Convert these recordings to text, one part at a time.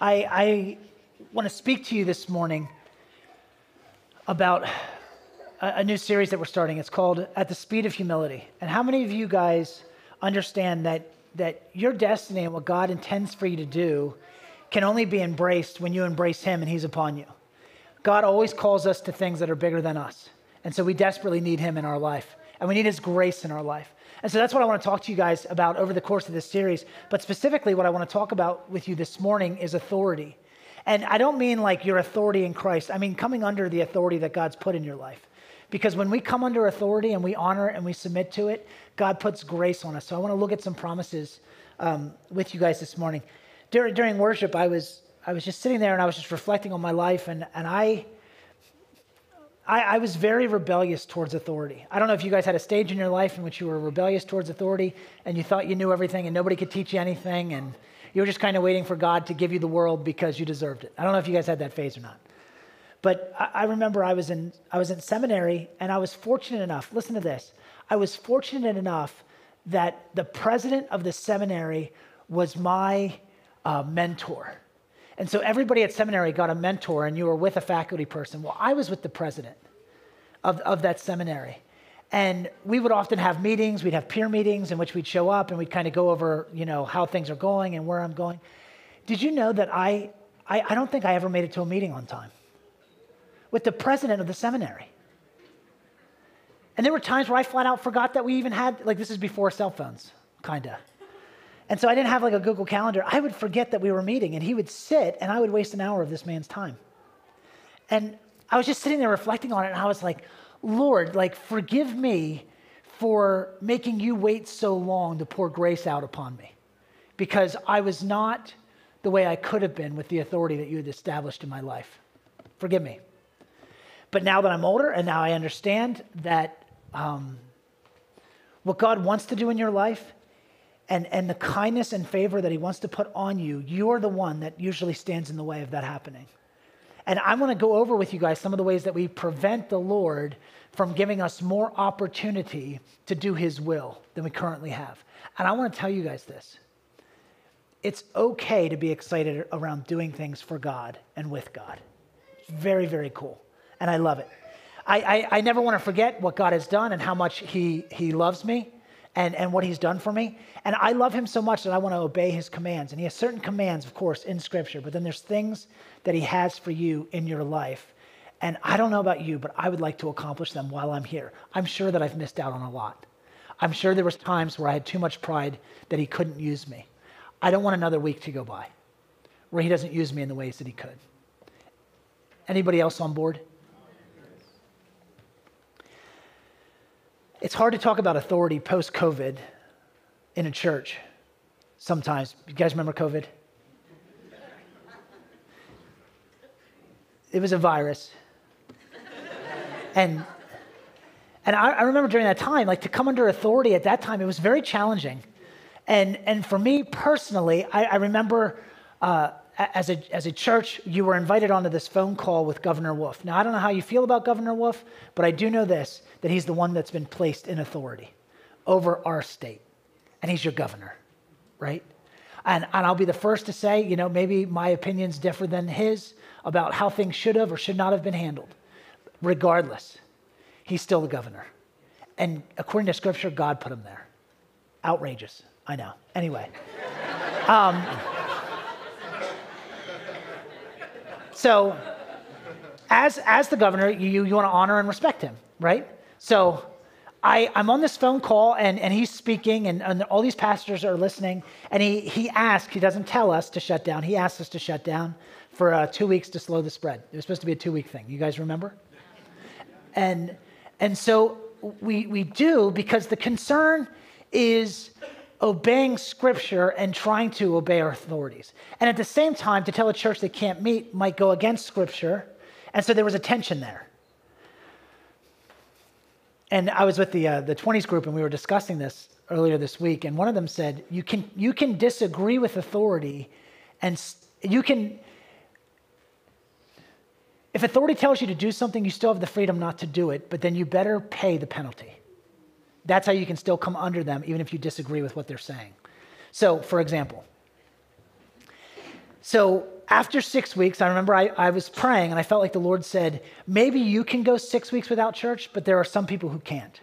I, I want to speak to you this morning about a, a new series that we're starting. It's called At the Speed of Humility. And how many of you guys understand that, that your destiny and what God intends for you to do can only be embraced when you embrace Him and He's upon you? God always calls us to things that are bigger than us. And so we desperately need Him in our life, and we need His grace in our life. And so that's what I want to talk to you guys about over the course of this series. But specifically, what I want to talk about with you this morning is authority. And I don't mean like your authority in Christ, I mean coming under the authority that God's put in your life. Because when we come under authority and we honor and we submit to it, God puts grace on us. So I want to look at some promises um, with you guys this morning. During, during worship, I was, I was just sitting there and I was just reflecting on my life, and, and I I, I, was very rebellious towards authority. I don't know if you guys had a stage in your life in which you were rebellious towards authority and you thought you knew everything and nobody could teach you anything and you were just kind of waiting for God to give you the world because you deserved it. I don't know if you guys had that phase or not. But I, I remember I was, in, I was in seminary and I was fortunate enough, listen to this, I was fortunate enough that the president of the seminary was my uh, mentor. And so everybody at seminary got a mentor, and you were with a faculty person. Well, I was with the president of, of that seminary. And we would often have meetings, we'd have peer meetings in which we'd show up and we'd kind of go over, you know, how things are going and where I'm going. Did you know that I, I, I don't think I ever made it to a meeting on time with the president of the seminary? And there were times where I flat out forgot that we even had, like, this is before cell phones, kind of. And so I didn't have like a Google Calendar. I would forget that we were meeting, and he would sit, and I would waste an hour of this man's time. And I was just sitting there reflecting on it, and I was like, Lord, like, forgive me for making you wait so long to pour grace out upon me because I was not the way I could have been with the authority that you had established in my life. Forgive me. But now that I'm older and now I understand that um, what God wants to do in your life and, and the kindness and favor that he wants to put on you, you're the one that usually stands in the way of that happening. And I want to go over with you guys some of the ways that we prevent the Lord from giving us more opportunity to do his will than we currently have. And I want to tell you guys this it's okay to be excited around doing things for God and with God. It's very, very cool. And I love it. I, I, I never want to forget what God has done and how much he, he loves me and, and what he's done for me. And I love him so much that I want to obey his commands. And he has certain commands, of course, in scripture, but then there's things that he has for you in your life. And I don't know about you, but I would like to accomplish them while I'm here. I'm sure that I've missed out on a lot. I'm sure there was times where I had too much pride that he couldn't use me. I don't want another week to go by where he doesn't use me in the ways that he could. Anybody else on board? It's hard to talk about authority post COVID in a church sometimes. You guys remember COVID? It was a virus. and and I, I, remember during that time, like to come under authority at that time, it was very challenging. And, and for me personally, I, I remember uh, as, a, as a church, you were invited onto this phone call with Governor Wolf. Now, I don't know how you feel about Governor Wolf, but I do know this that he's the one that's been placed in authority over our state. And he's your governor, right? And, and I'll be the first to say, you know, maybe my opinion's different than his about how things should have or should not have been handled. Regardless, he's still the governor. And according to scripture, God put him there. Outrageous, I know. Anyway. Um, so, as, as the governor, you, you want to honor and respect him, right? So I, am on this phone call and, and he's speaking and, and, all these pastors are listening. And he, he asks, he doesn't tell us to shut down. He asks us to shut down for uh, two weeks to slow the spread. It was supposed to be a two week thing. You guys remember? And, and so we, we do because the concern is obeying scripture and trying to obey our authorities. And at the same time, to tell a church they can't meet might go against scripture. And so there was a tension there. And I was with the, uh, the 20s group and we were discussing this earlier this week. And one of them said, you can, you can disagree with authority and you can, if authority tells you to do something, you still have the freedom not to do it, but then you better pay the penalty. That's how you can still come under them, even if you disagree with what they're saying. So, for example, so after six weeks, I remember I, I was praying and I felt like the Lord said, maybe you can go six weeks without church, but there are some people who can't.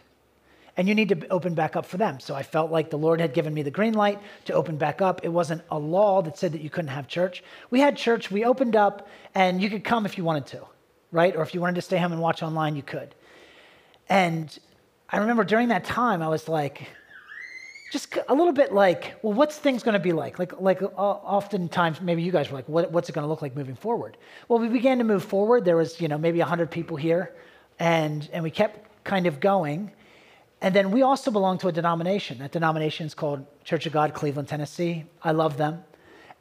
And you need to open back up for them. So I felt like the Lord had given me the green light to open back up. It wasn't a law that said that you couldn't have church. We had church, we opened up, and you could come if you wanted to, right? Or if you wanted to stay home and watch online, you could. And I remember during that time, I was like, just a little bit like, well, what's things going to be like? Like, like uh, oftentimes, maybe you guys were like, what, what's it going to look like moving forward? Well, we began to move forward. There was, you know, maybe 100 people here, and, and we kept kind of going. And then we also belong to a denomination. That denomination is called Church of God, Cleveland, Tennessee. I love them.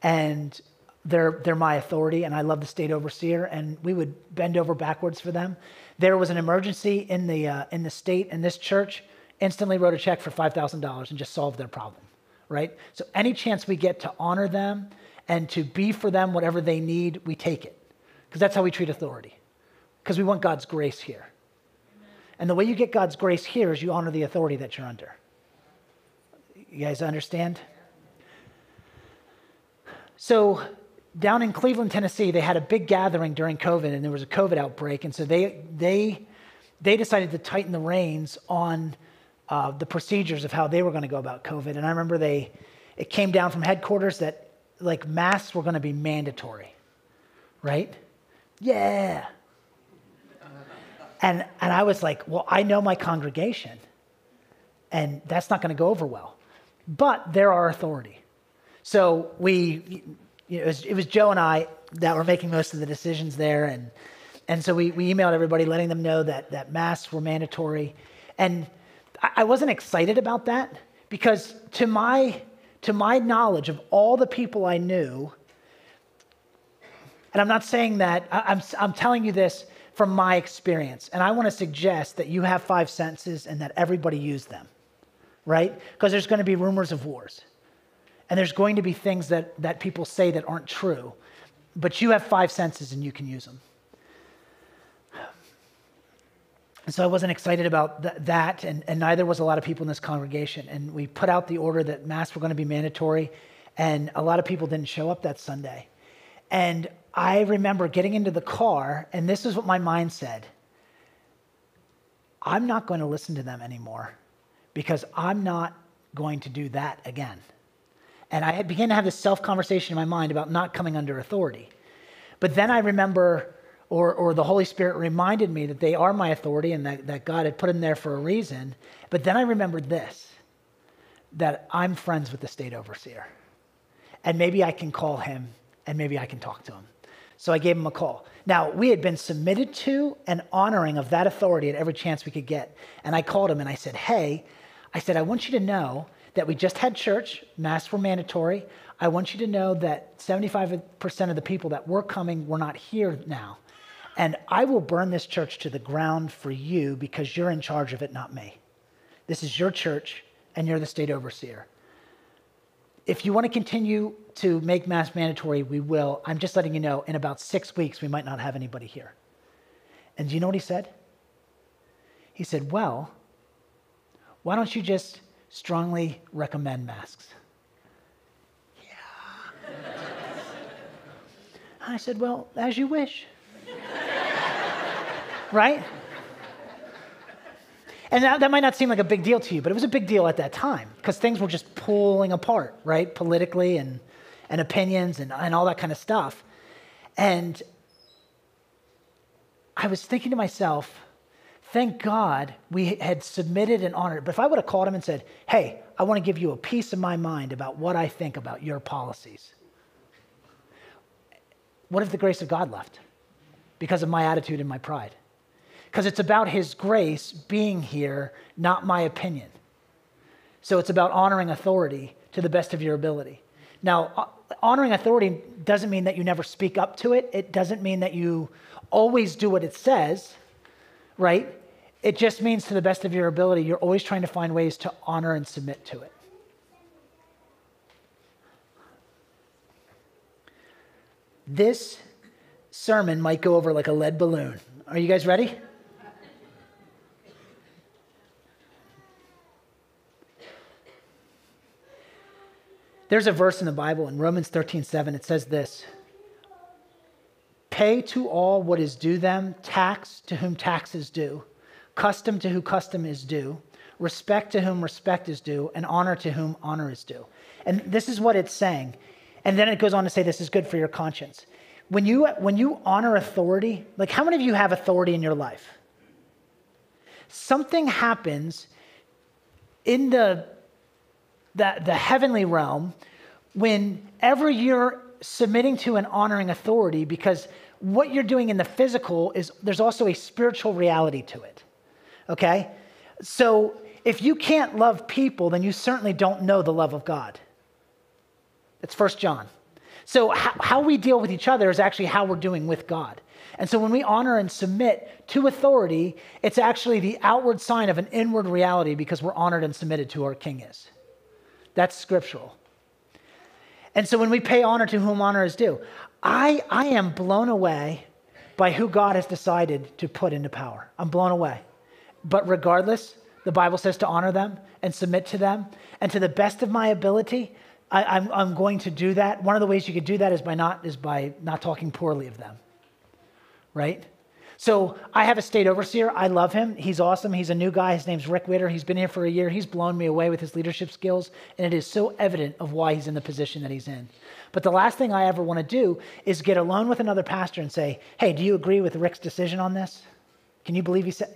And they're, they're my authority, and I love the state overseer, and we would bend over backwards for them. There was an emergency in the, uh, in the state, and this church instantly wrote a check for $5,000 and just solved their problem, right? So any chance we get to honor them and to be for them whatever they need, we take it. Because that's how we treat authority. Because we want God's grace here. And the way you get God's grace here is you honor the authority that you're under. You guys understand? So, down in Cleveland, Tennessee, they had a big gathering during COVID, and there was a COVID outbreak. And so they, they, they decided to tighten the reins on uh, the procedures of how they were going to go about COVID. And I remember they, it came down from headquarters that like masks were going to be mandatory, right? Yeah. And, and I was like, well, I know my congregation, and that's not going to go over well. But they're our authority. So we, you know, it, was, it was Joe and I that were making most of the decisions there. And, and so we, we emailed everybody letting them know that, that masks were mandatory. And I wasn't excited about that because to my, to my knowledge of all the people I knew, and I'm not saying that, I'm, I'm telling you this from my experience. And I want to suggest that you have five senses and that everybody use them, right? Because there's going to be rumors of wars. And there's going to be things that, that people say that aren't true. But you have five senses and you can use them. And so I wasn't excited about th- that, and, and neither was a lot of people in this congregation. And we put out the order that masks were going to be mandatory, and a lot of people didn't show up that Sunday. And I remember getting into the car, and this is what my mind said I'm not going to listen to them anymore because I'm not going to do that again. And I began to have this self conversation in my mind about not coming under authority. But then I remember or, or the Holy Spirit reminded me that they are my authority and that, that God had put them there for a reason. But then I remembered this that I'm friends with the state overseer. And maybe I can call him and maybe I can talk to him. So I gave him a call. Now, we had been submitted to and honoring of that authority at every chance we could get. And I called him and I said, Hey, I said, I want you to know that we just had church, masks were mandatory. I want you to know that 75% of the people that were coming were not here now. And I will burn this church to the ground for you because you're in charge of it, not me. This is your church, and you're the state overseer. If you want to continue to make mass mandatory, we will. I'm just letting you know, in about six weeks, we might not have anybody here. And do you know what he said? He said, Well, why don't you just strongly recommend masks? Yeah. I said, Well, as you wish right? And that, that, might not seem like a big deal to you, but it was a big deal at that time because things were just pulling apart, right? Politically and, and opinions and, and all that kind of stuff. And I was thinking to myself, thank God we had submitted and honored. It. But if I would have called him and said, hey, I want to give you a piece of my mind about what I think about your policies, what if the grace of God left because of my attitude and my pride? because it's about His grace being here, not my opinion. So it's about honoring authority to the best of your ability. Now, honoring authority doesn't mean that you never speak up to it, it doesn't mean that you always do what it says, right? It just means to the best of your ability, you're always trying to find ways to honor and submit to it. This sermon might go over like a lead balloon. Are you guys ready? There's a verse in the Bible in Romans 13 7. It says this pay to all what is due them, tax to whom tax is due, custom to whom custom is due, respect to whom respect is due, and honor to whom honor is due. And this is what it's saying. And then it goes on to say this is good for your conscience. When you, when you honor authority, like how many of you have authority in your life? Something happens in the, the, the heavenly realm whenever you're submitting to and honoring authority because what you're doing in the physical is there's also a spiritual reality to it. Okay? So if you can't love people, then you certainly don't know the love of God. It's First John. So how, how we deal with each other is actually how we're doing with God. And so when we honor and submit to authority, it's actually the outward sign of an inward reality because we're honored and submitted to our king is. That's scriptural. And so when we pay honor to whom honor is due, I, I am blown away by who God has decided to put into power. I'm blown away. But regardless, the Bible says to honor them and submit to them. And to the best of my ability, I, I'm, I'm going to do that. One of the ways you could do that is by not, is by not talking poorly of them, right? So I have a state overseer. I love him. He's awesome. He's a new guy. His name's Rick Witter. He's been here for a year. He's blown me away with his leadership skills, and it is so evident of why he's in the position that he's in. But the last thing I ever want to do is get alone with another pastor and say, "Hey, do you agree with Rick's decision on this? Can you believe he said?"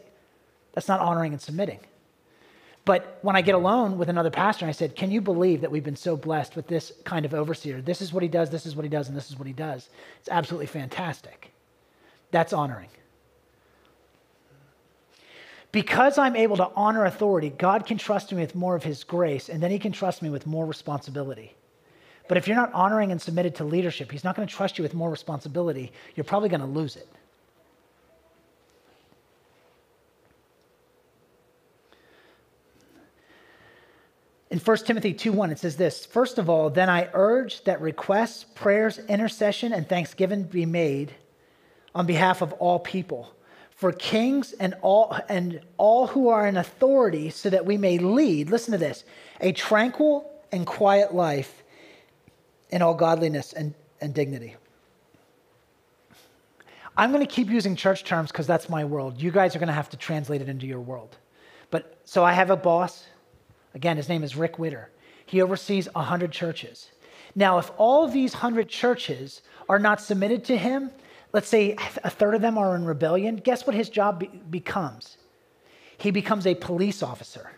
That's not honoring and submitting. But when I get alone with another pastor and I said, Can you believe that we've been so blessed with this kind of overseer? This is what he does, this is what he does, and this is what he does. It's absolutely fantastic. That's honoring. Because I'm able to honor authority, God can trust me with more of His grace, and then He can trust me with more responsibility. But if you're not honoring and submitted to leadership, He's not going to trust you with more responsibility. You're probably going to lose it. In 1 Timothy 2:1 it says this, first of all, then I urge that requests, prayers, intercession and thanksgiving be made on behalf of all people for kings and all and all who are in authority so that we may lead listen to this a tranquil and quiet life in all godliness and, and dignity. I'm going to keep using church terms because that's my world. You guys are going to have to translate it into your world. But so i have a boss again his name is rick witter he oversees 100 churches now if all these 100 churches are not submitted to him let's say a third of them are in rebellion, guess what his job be- becomes? He becomes a police officer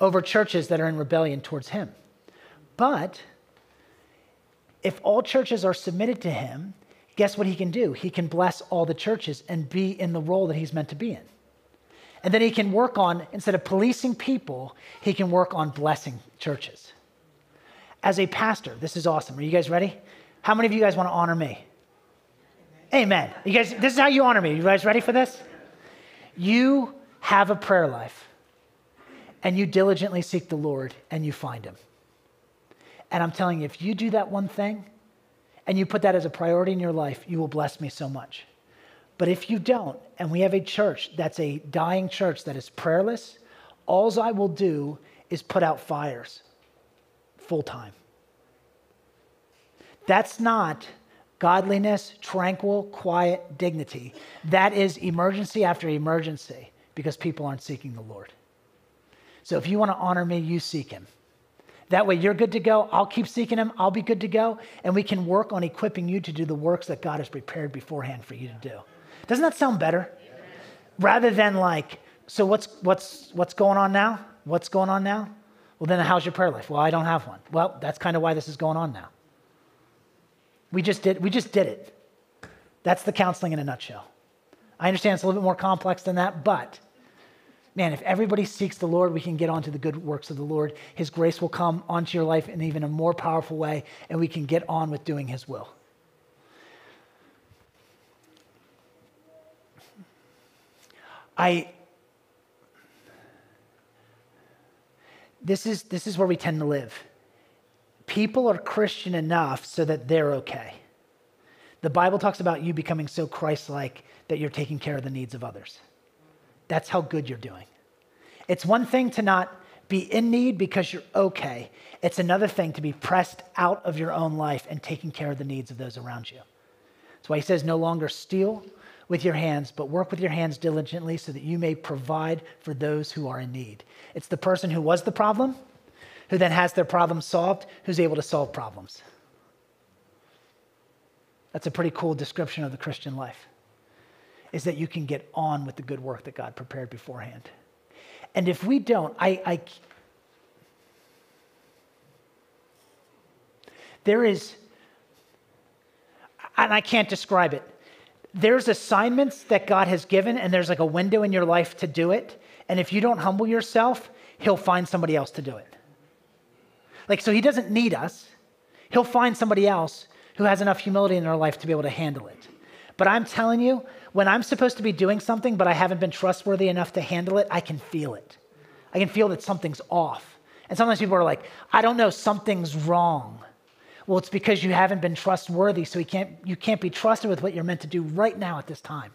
over churches that are in rebellion towards him. But if all churches are submitted to him, guess what he can do? He can bless all the churches and be in the role that he's meant to be in. And then he can work on, instead of policing people, he can work on blessing churches. As a pastor, this is awesome. Are you guys ready? How many of you guys want to honor me? Amen. You guys, this is how you honor me. You guys ready for this? You have a prayer life and you diligently seek the Lord and you find him. And I'm telling you, if you do that one thing and you put that as a priority in your life, you will bless me so much. But if you don't, and we have a church that's a dying church that is prayerless, all I will do is put out fires full time. That's not godliness, tranquil, quiet dignity. That is emergency after emergency because people aren't seeking the Lord. So if you want to honor me, you seek him. That way you're good to go. I'll keep seeking him. I'll be good to go. And we can work on equipping you to do the works that God has prepared beforehand for you to do. Doesn't that sound better? Rather than like, so what's, what's, what's going on now? What's going on now? Well, then how's your prayer life? Well, I don't have one. Well, that's kind of why this is going on now. We just did, we just did it. That's the counseling in a nutshell. I understand it's a little bit more complex than that, but man, if everybody seeks the Lord, we can get onto the good works of the Lord. His grace will come onto your life in even a more powerful way, and we can get on with doing His will. I this is this is where we tend to live people are Christian enough so that they're okay. The Bible talks about you becoming so Christ like that you're taking care of the needs of others. That's how good you're doing. It's one thing to not be in need because you're okay, it's another thing to be pressed out of your own life and taking care of the needs of those around you. That's why he says, No longer steal with your hands, but work with your hands diligently so that you may provide for those who are in need. It's the person who was the problem, who then has their problem solved, who's able to solve problems. That's a pretty cool description of the Christian life, is that you can get on with the good work that God prepared beforehand. And if we don't, I, I there is, and I can't describe it. There's assignments that God has given, and there's like a window in your life to do it. And if you don't humble yourself, He'll find somebody else to do it. Like, so He doesn't need us, He'll find somebody else who has enough humility in their life to be able to handle it. But I'm telling you, when I'm supposed to be doing something, but I haven't been trustworthy enough to handle it, I can feel it. I can feel that something's off. And sometimes people are like, I don't know, something's wrong. Well, it's because you haven't been trustworthy, so you can't, you can't be trusted with what you're meant to do right now at this time.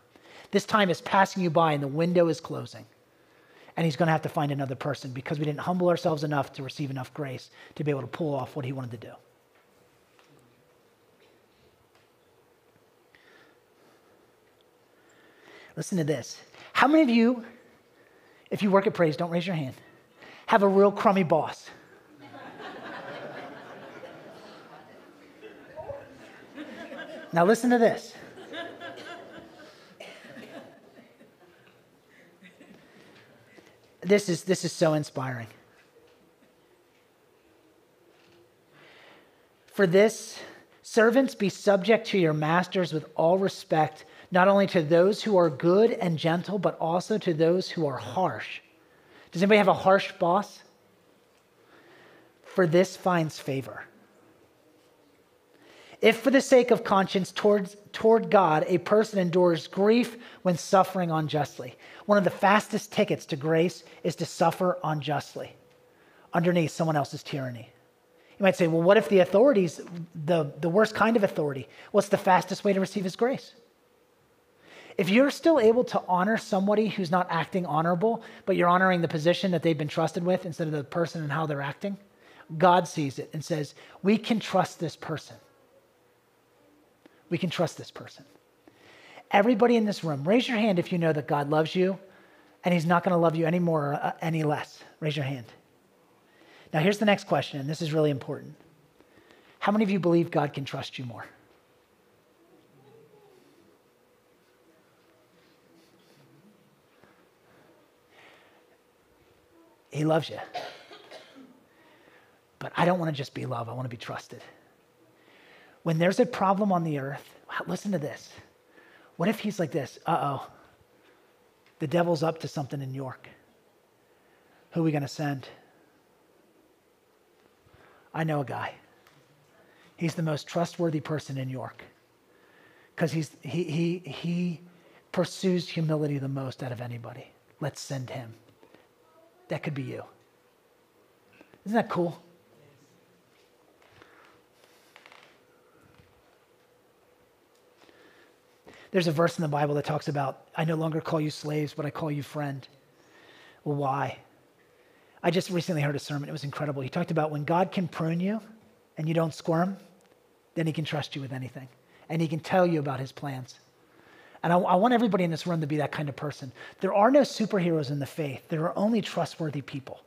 This time is passing you by and the window is closing. And he's going to have to find another person because we didn't humble ourselves enough to receive enough grace to be able to pull off what he wanted to do. Listen to this. How many of you, if you work at Praise, don't raise your hand, have a real crummy boss? Now, listen to this. This is, this is so inspiring. For this, servants be subject to your masters with all respect not only to those who are good and gentle, but also to those who are harsh. Does anybody have a harsh boss? For this finds favor. If, for the sake of conscience towards, toward God, a person endures grief when suffering unjustly, one of the fastest tickets to grace is to suffer unjustly underneath someone else's tyranny. You might say, well, what if the authorities, the, the worst kind of authority? What's the fastest way to receive his grace? If you're still able to honor somebody who's not acting honorable, but you're honoring the position that they've been trusted with instead of the person and how they're acting, God sees it and says, We can trust this person. We can trust this person. Everybody in this room, raise your hand if you know that God loves you and he's not going to love you any more or uh, any less. Raise your hand. Now, here's the next question, and this is really important. How many of you believe God can trust you more? He loves you. But I don't want to just be loved, I want to be trusted. When there's a problem on the earth, listen to this. What if he's like this? Uh oh. The devil's up to something in York. Who are we going to send? I know a guy. He's the most trustworthy person in York because he, he, he pursues humility the most out of anybody. Let's send him. That could be you. Isn't that cool? There's a verse in the Bible that talks about, I no longer call you slaves, but I call you friend. Well, why? I just recently heard a sermon. It was incredible. He talked about when God can prune you and you don't squirm, then he can trust you with anything. And he can tell you about his plans. And I, I, want everybody in this room to be that kind of person. There are no superheroes in the faith, there are only trustworthy people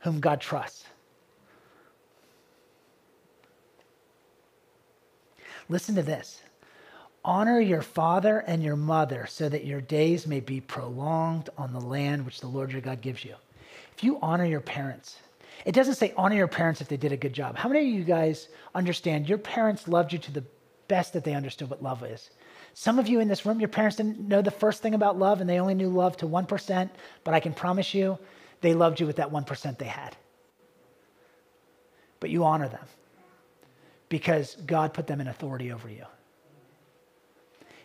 whom God trusts. Listen to this honor your father and your mother so that your days may be prolonged on the land which the Lord your God gives you. If you honor your parents, it doesn't say honor your parents if they did a good job. How many of you guys understand your parents loved you to the best that they understood what love is? Some of you in this room, your parents didn't know the first thing about love and they only knew love to 1%, but I can promise you they loved you with that 1% they had. But you honor them because God put them in authority over you.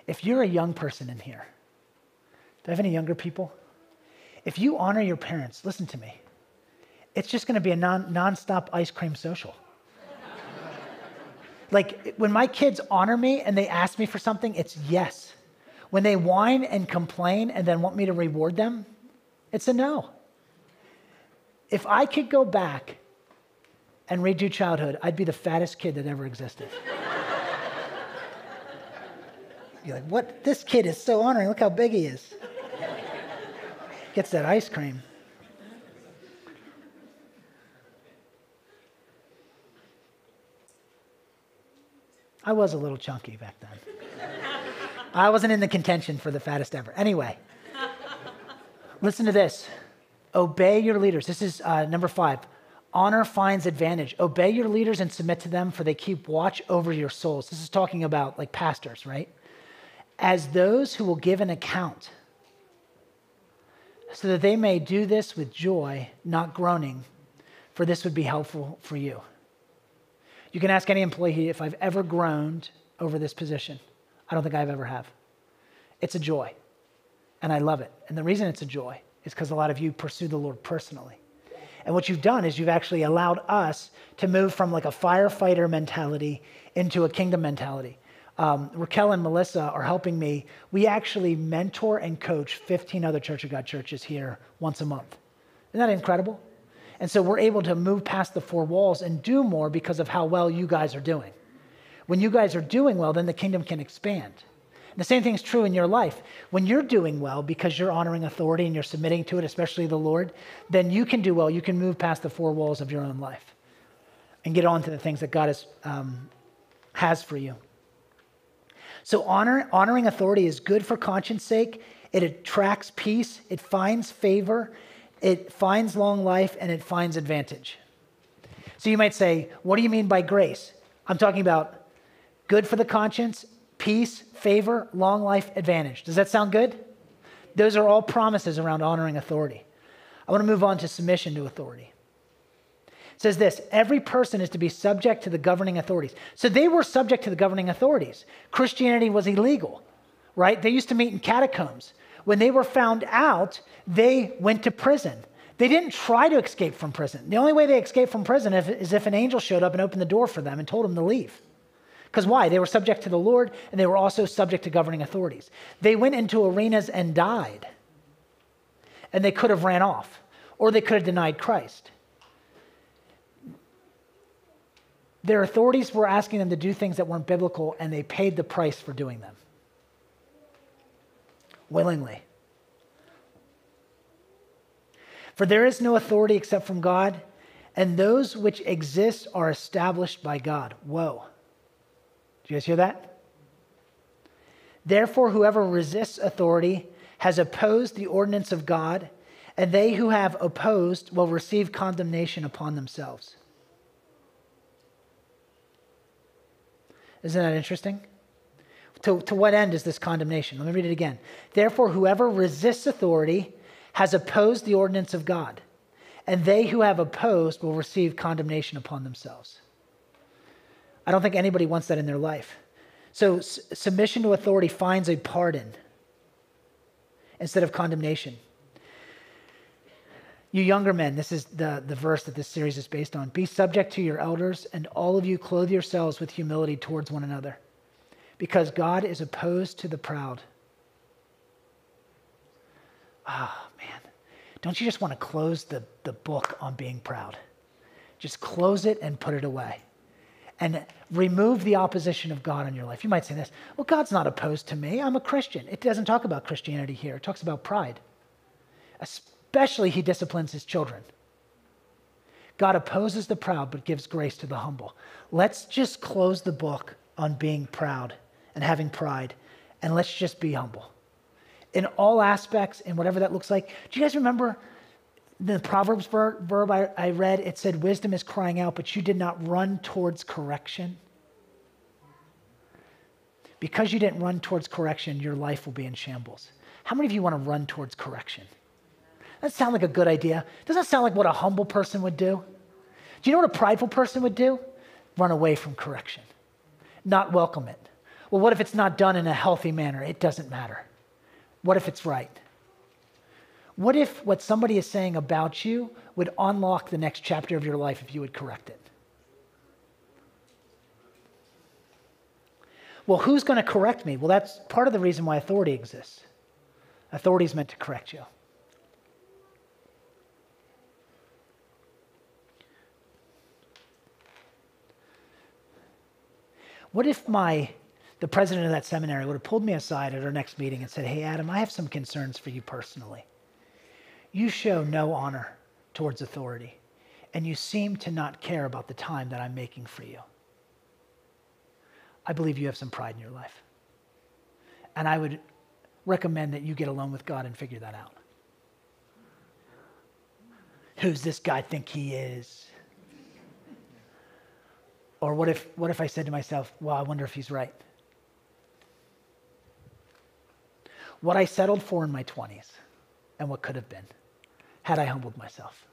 If you're a young person in here, do I have any younger people? If you honor your parents, listen to me, it's just to be a non, nonstop ice cream social. Like when my kids honor me and they ask me for something, it's yes. When they whine and complain and then want me to reward them, it's a no. If I could go back and redo childhood, I'd be the fattest kid that ever existed. You're like, what? This kid is so honoring. Look how big he is. Gets that ice cream. I was a little chunky back then. I wasn't in the contention for the fattest ever. Anyway, listen to this. Obey your leaders. This is uh, number five. Honor finds advantage. Obey your leaders and submit to them, for they keep watch over your souls. This is talking about like pastors, right? As those who will give an account, so that they may do this with joy, not groaning, for this would be helpful for you. You can ask any employee if I've ever groaned over this position. I don't think I've ever have. It's a joy, and I love it. And the reason it's a joy is because a lot of you pursue the Lord personally. And what you've done is you've actually allowed us to move from like a firefighter mentality into a kingdom mentality. Um, Raquel and Melissa are helping me. We actually mentor and coach 15 other Church of God churches here once a month. Isn't that incredible? And so we're able to move past the four walls and do more because of how well you guys are doing. When you guys are doing well, then the kingdom can expand. And the same thing is true in your life. When you're doing well because you're honoring authority and you're submitting to it, especially the Lord, then you can do well. You can move past the four walls of your own life and get on to the things that God has, um, has for you. So honor, honoring authority is good for conscience sake. It attracts peace. It finds favor it finds long life and it finds advantage. So you might say, What do you mean by grace? I'm talking about good for the conscience, peace, favor, long life, advantage. Does that sound good? Those are all promises around honoring authority. I want to move on to submission to authority. Says this every person is to be subject to the governing authorities. So they were subject to the governing authorities. Christianity was illegal, right? They used to meet in catacombs. When they were found out, they went to prison. They didn't try to escape from prison. The only way they escaped from prison is if an angel showed up and opened the door for them and told them to leave. Because why? They were subject to the Lord and they were also subject to governing authorities. They went into arenas and died. And they could have ran off or they could have denied Christ. Their authorities were asking them to do things that weren't biblical and they paid the price for doing them willingly. For there is no authority except from God, and those which exist are established by God. Whoa. Do you guys hear that? Therefore, whoever resists authority has opposed the ordinance of God, and they who have opposed will receive condemnation upon themselves. Isn't that interesting? To, to what end is this condemnation? Let me read it again. Therefore, whoever resists authority has opposed the ordinance of God, and they who have opposed will receive condemnation upon themselves. I don't think anybody wants that in their life. So, s- submission to authority finds a pardon instead of condemnation. You younger men, this is the, the verse that this series is based on. Be subject to your elders, and all of you clothe yourselves with humility towards one another because God is opposed to the proud. Ah, oh, man. Don't you just want to close the, the book on being proud? Just close it and put it away. And remove the opposition of God in your life. You might say this well, God's not opposed to me. I'm a Christian. It doesn't talk about Christianity here, it talks about pride. Especially, He disciplines His children. God opposes the proud but gives grace to the humble. Let's just close the book on being proud and having pride. And let's just be humble in all aspects and whatever that looks like. Do you guys remember the Proverbs ver- verb I, I read? It said, Wisdom is crying out, but you did not run towards correction. Because you didn't run towards correction, your life will be in shambles. How many of you want to run towards correction? That sound like a good idea. Doesn't that sound like what a humble person would do? Do you know what a prideful person would do? Run away from correction, not welcome it. Well, what if it's not done in a healthy manner? It doesn't matter. What if it's right? What if what somebody is saying about you would unlock the next chapter of your life if you would correct it? Well, who's going to correct me? Well, that's part of the reason why authority exists. Authority is meant to correct you. What if my the president of that seminary would have pulled me aside at our next meeting and said, Hey, Adam, I have some concerns for you personally. You show no honor towards authority, and you seem to not care about the time that I'm making for you. I believe you have some pride in your life. And I would recommend that you get alone with God and figure that out. Who's this guy think he is? Or what if, what if I said to myself, well, I wonder if he's right? What I settled for in my 20s and what could have been had I humbled myself.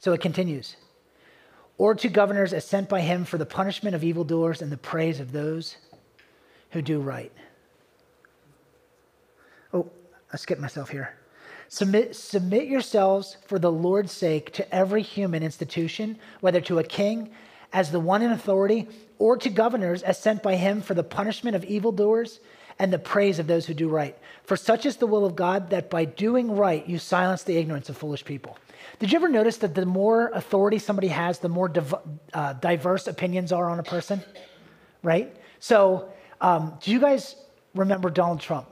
So it continues. Or to governors as sent by him for the punishment of evildoers and the praise of those who do right. Oh, I skipped myself here. Submit, submit yourselves for the Lord's sake to every human institution, whether to a king as the one in authority, or to governors as sent by him for the punishment of evildoers and the praise of those who do right. For such is the will of God that by doing right you silence the ignorance of foolish people. Did you ever notice that the more authority somebody has, the more div- uh, diverse opinions are on a person? Right? So, um, do you guys remember Donald Trump?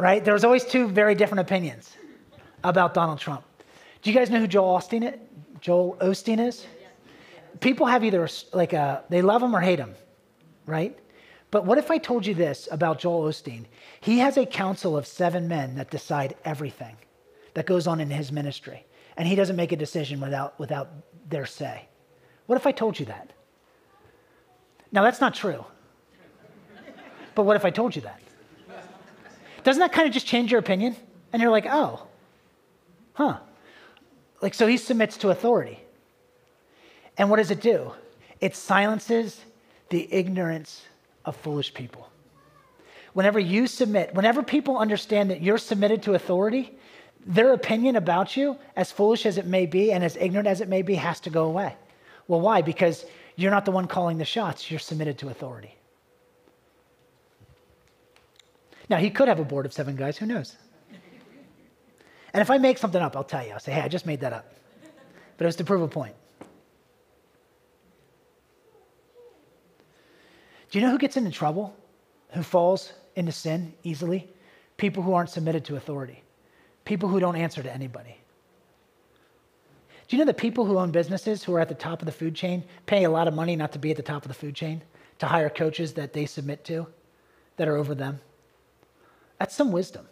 Right? There was always two very different opinions about Donald Trump. Do you guys know who Joel Osteen is? Joel Osteen is? People have either like a, they love him or hate him, right? But what if I told you this about Joel Osteen? He has a council of seven men that decide everything that goes on in his ministry, and he doesn't make a decision without, without their say. What if I told you that? Now, that's not true. But what if I told you that? Doesn't that kind of just change your opinion? And you're like, oh, huh. Like, so he submits to authority. And what does it do? It silences the ignorance of foolish people. Whenever you submit, whenever people understand that you're submitted to authority, their opinion about you, as foolish as it may be and as ignorant as it may be, has to go away. Well, why? Because you're not the one calling the shots, you're submitted to authority. Now, he could have a board of seven guys, who knows? And if I make something up, I'll tell you. I'll say, hey, I just made that up. But it was to prove a point. Do you know who gets into trouble? Who falls into sin easily? People who aren't submitted to authority, people who don't answer to anybody. Do you know that people who own businesses who are at the top of the food chain pay a lot of money not to be at the top of the food chain, to hire coaches that they submit to, that are over them? That's some wisdom.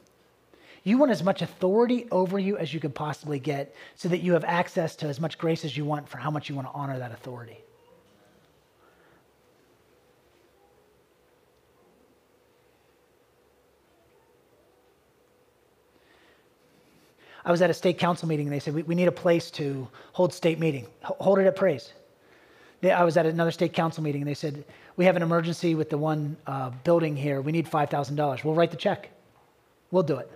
You want as much authority over you as you could possibly get so that you have access to as much grace as you want for how much you want to honor that authority. I was at a state council meeting and they said, we, we need a place to hold state meeting. hold it at Praise. I was at another state council meeting and they said, we have an emergency with the one uh, building here. We need $5,000. We'll write the check. We'll do it.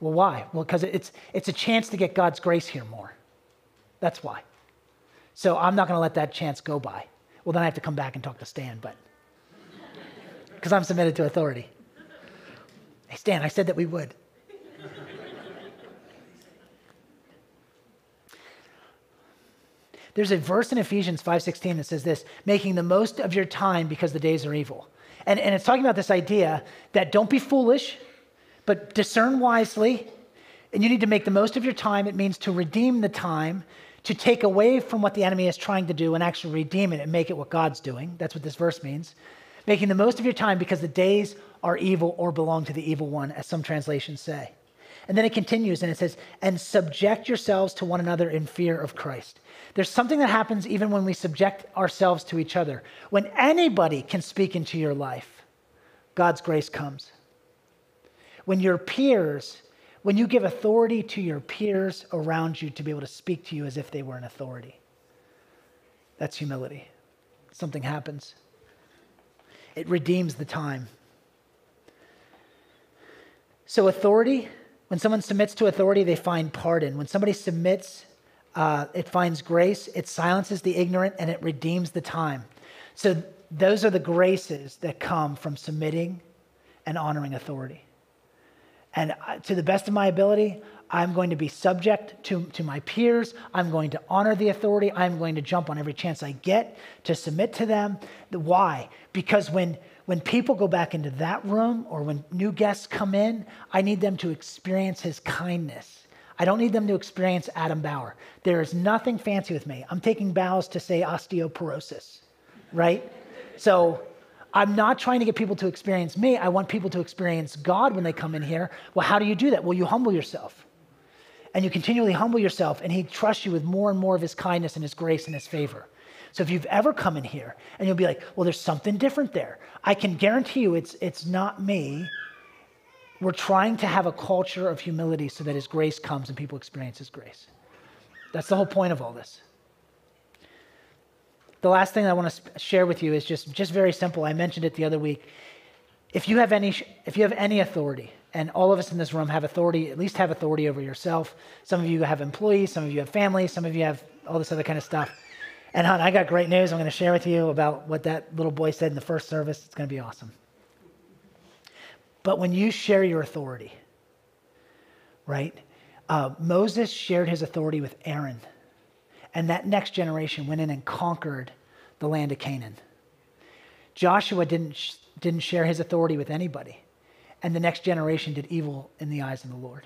Well, why? Well, because it's, it's a chance to get God's grace here more. That's why. So I'm not going to let that chance go by. Well, then I have to come back and talk to Stan, but because I'm submitted to authority. Hey, Stan, I said that we would. There's a verse in Ephesians 5:16 that says this, making the most of your time because the days are evil. And, and it's talking about this idea that don't be foolish, but discern wisely, and you need to make the most of your time. It means to redeem the time, to take away from what the enemy is trying to do and actually redeem it and make it what God's doing. That's what this verse means. Making the most of your time because the days are evil or belong to the evil one, as some translations say. And then it continues and it says, and subject yourselves to one another in fear of Christ. There's something that happens even when we subject ourselves to each other. When anybody can speak into your life, God's grace comes. When your peers, when you give authority to your peers around you to be able to speak to you as if they were an authority, that's humility. Something happens, it redeems the time. So, authority, when someone submits to authority, they find pardon. When somebody submits, uh, it finds grace, it silences the ignorant, and it redeems the time. So, those are the graces that come from submitting and honoring authority. And to the best of my ability, I'm going to be subject to, to my peers. I'm going to honor the authority. I'm going to jump on every chance I get to submit to them. Why? Because when, when people go back into that room or when new guests come in, I need them to experience his kindness. I don't need them to experience Adam Bower. There is nothing fancy with me. I'm taking bows to say osteoporosis, right? So I'm not trying to get people to experience me. I want people to experience God when they come in here. Well, how do you do that? Well, you humble yourself. And you continually humble yourself, and He trusts you with more and more of His kindness and His grace and His favor. So if you've ever come in here and you'll be like, well, there's something different there, I can guarantee you it's, it's not me. We're trying to have a culture of humility so that His grace comes and people experience His grace. That's the whole point of all this the last thing I want to share with you is just, just very simple. I mentioned it the other week. If you have any, if you have any authority, and all of us in this room have authority, at least have authority over yourself. Some of you have employees, some of you have families, some of you have all this other kind of stuff. And hon, I got great news I'm going to share with you about what that little boy said in the first service. It's going to be awesome. But when you share your authority, right? Uh, Moses shared his authority with Aaron and that next generation went in and conquered the land of Canaan. Joshua didn't, didn't share his authority with anybody, and the next generation did evil in the eyes of the Lord.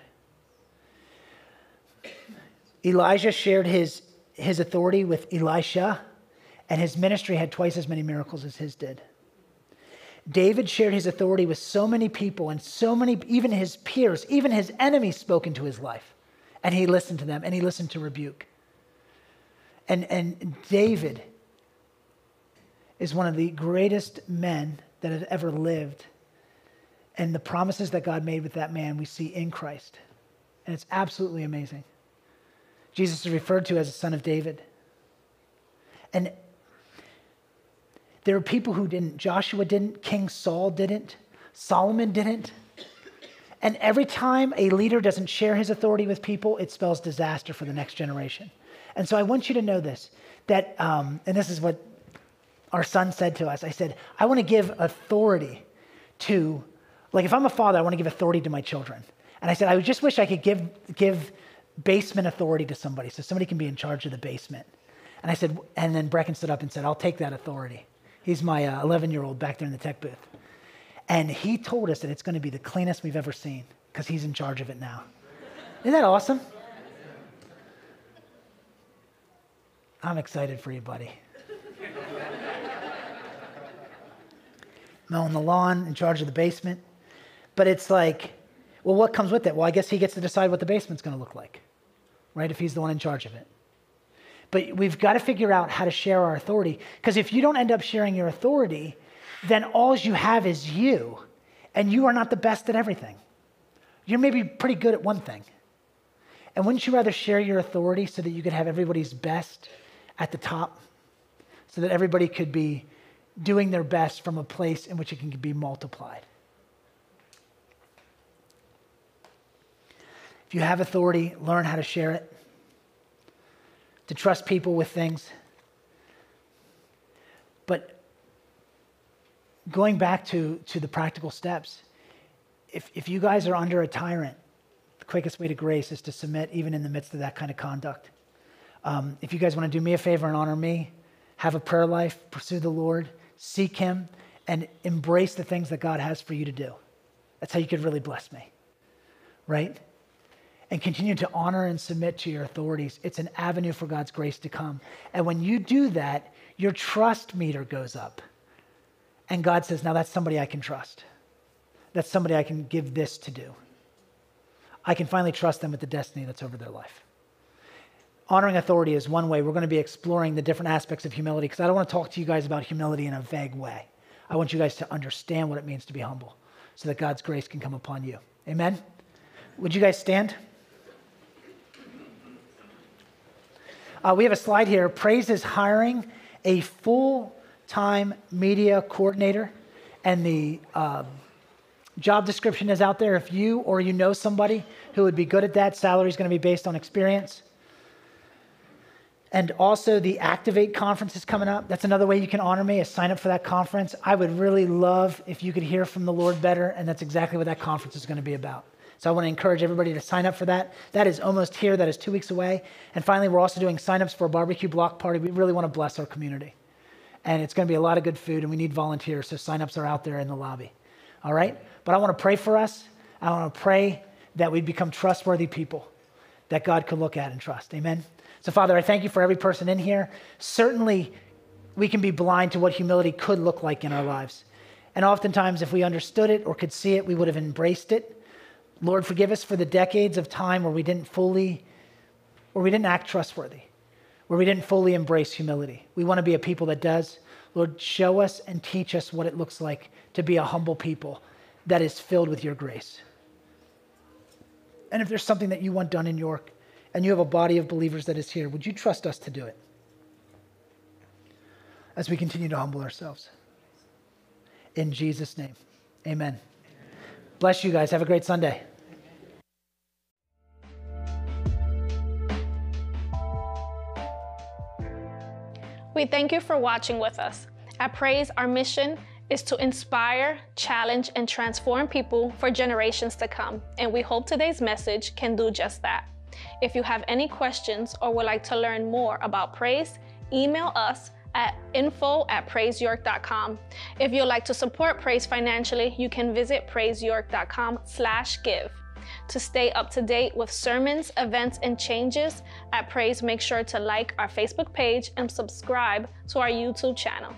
Elijah shared his, his authority with Elisha, and his ministry had twice as many miracles as his did. David shared his authority with so many people, and so many, even his peers, even his enemies spoke into his life. And he listened to them, and he listened to rebuke. And, and David is one of the greatest men that have ever lived. And the promises that God made with that man we see in Christ. And it's absolutely amazing. Jesus is referred to as a son of David. And there are people who didn't. Joshua didn't, King Saul didn't, Solomon didn't. And every time a leader doesn't share his authority with people, it spells disaster for the next generation. And so I want you to know this that, um, and this is what our son said to us. I said, I want to give authority to, like, if I'm a father, I want to give authority to my children. And I said, I just wish I could give, give basement authority to somebody so somebody can be in charge of the basement. And I said, and then Brecken stood up and said, I'll take that authority. He's my 11 uh, year old back there in the tech booth. And he told us that it's going to be the cleanest we've ever seen because he's in charge of it now. Isn't that awesome? I'm excited for you, buddy. Mowing the lawn, in charge of the basement. But it's like, well, what comes with it? Well, I guess he gets to decide what the basement's going to look like, right? If he's the one in charge of it. But we've got to figure out how to share our authority. Because if you don't end up sharing your authority, then all you have is you, and you are not the best at everything. You're maybe pretty good at one thing. And wouldn't you rather share your authority so that you could have everybody's best at the top so that everybody could be doing their best from a place in which it can be multiplied. If you have authority, learn how to share it, to trust people with things. But going back to, to the practical steps, if, if you guys are under a tyrant, the quickest way to grace is to submit even in the midst of that kind of conduct. Um, if you guys want to do me a favor and honor me, have a prayer life, pursue the Lord, seek Him, and embrace the things that God has for you to do. That's how you could really bless me, right? And continue to honor and submit to your authorities. It's an avenue for God's grace to come. And when you do that, your trust meter goes up. And God says, now that's somebody I can trust. That's somebody I can give this to do. I can finally trust them with the destiny that's over their life honoring authority is one way. We're going to be exploring the different aspects of humility because I don't want to talk to you guys about humility in a vague way. I want you guys to understand what it means to be humble so that God's grace can come upon you. Amen? Would you guys stand? Uh, we have a slide here. Praise is hiring a full time media coordinator, and the uh, job description is out there. If you or you know somebody who would be good at that, salary is going to be based on experience. And also, the Activate conference is coming up. That's another way you can honor me is sign up for that conference. I would really love if you could hear from the Lord better, and that's exactly what that conference is going to be about. So I want to encourage everybody to sign up for that. That is almost here. That is two weeks away. And finally, we're also doing signups for a barbecue block party. We really want to bless our community. And it's going to be a lot of good food, and we need volunteers. So signups are out there in the lobby. All right? But I want to pray for us. I want to pray that we become trustworthy people that God could look at and trust. Amen? So, Father, I thank you for every person in here. Certainly, we can be blind to what humility could look like in our lives. And oftentimes, if we understood it or could see it, we would have embraced it. Lord, forgive us for the decades of time where we didn't fully, where we didn't act trustworthy, where we didn't fully embrace humility. We want to be a people that does. Lord, show us and teach us what it looks like to be a humble people that is filled with your grace. And if there's something that you want done in York and you have a body of believers that is here, would you trust us to do it? As we continue to humble ourselves. In Jesus' name, amen. Bless you guys. Have a great Sunday. We thank you for watching with us. At Praise, our mission is to inspire, challenge, and transform people for generations to come. And we hope today's message can do just that. If you have any questions or would like to learn more about praise, email us at info at praiseyork.com. If you'd like to support Praise financially, you can visit praiseyork.com slash give. To stay up to date with sermons, events, and changes at Praise, make sure to like our Facebook page and subscribe to our YouTube channel.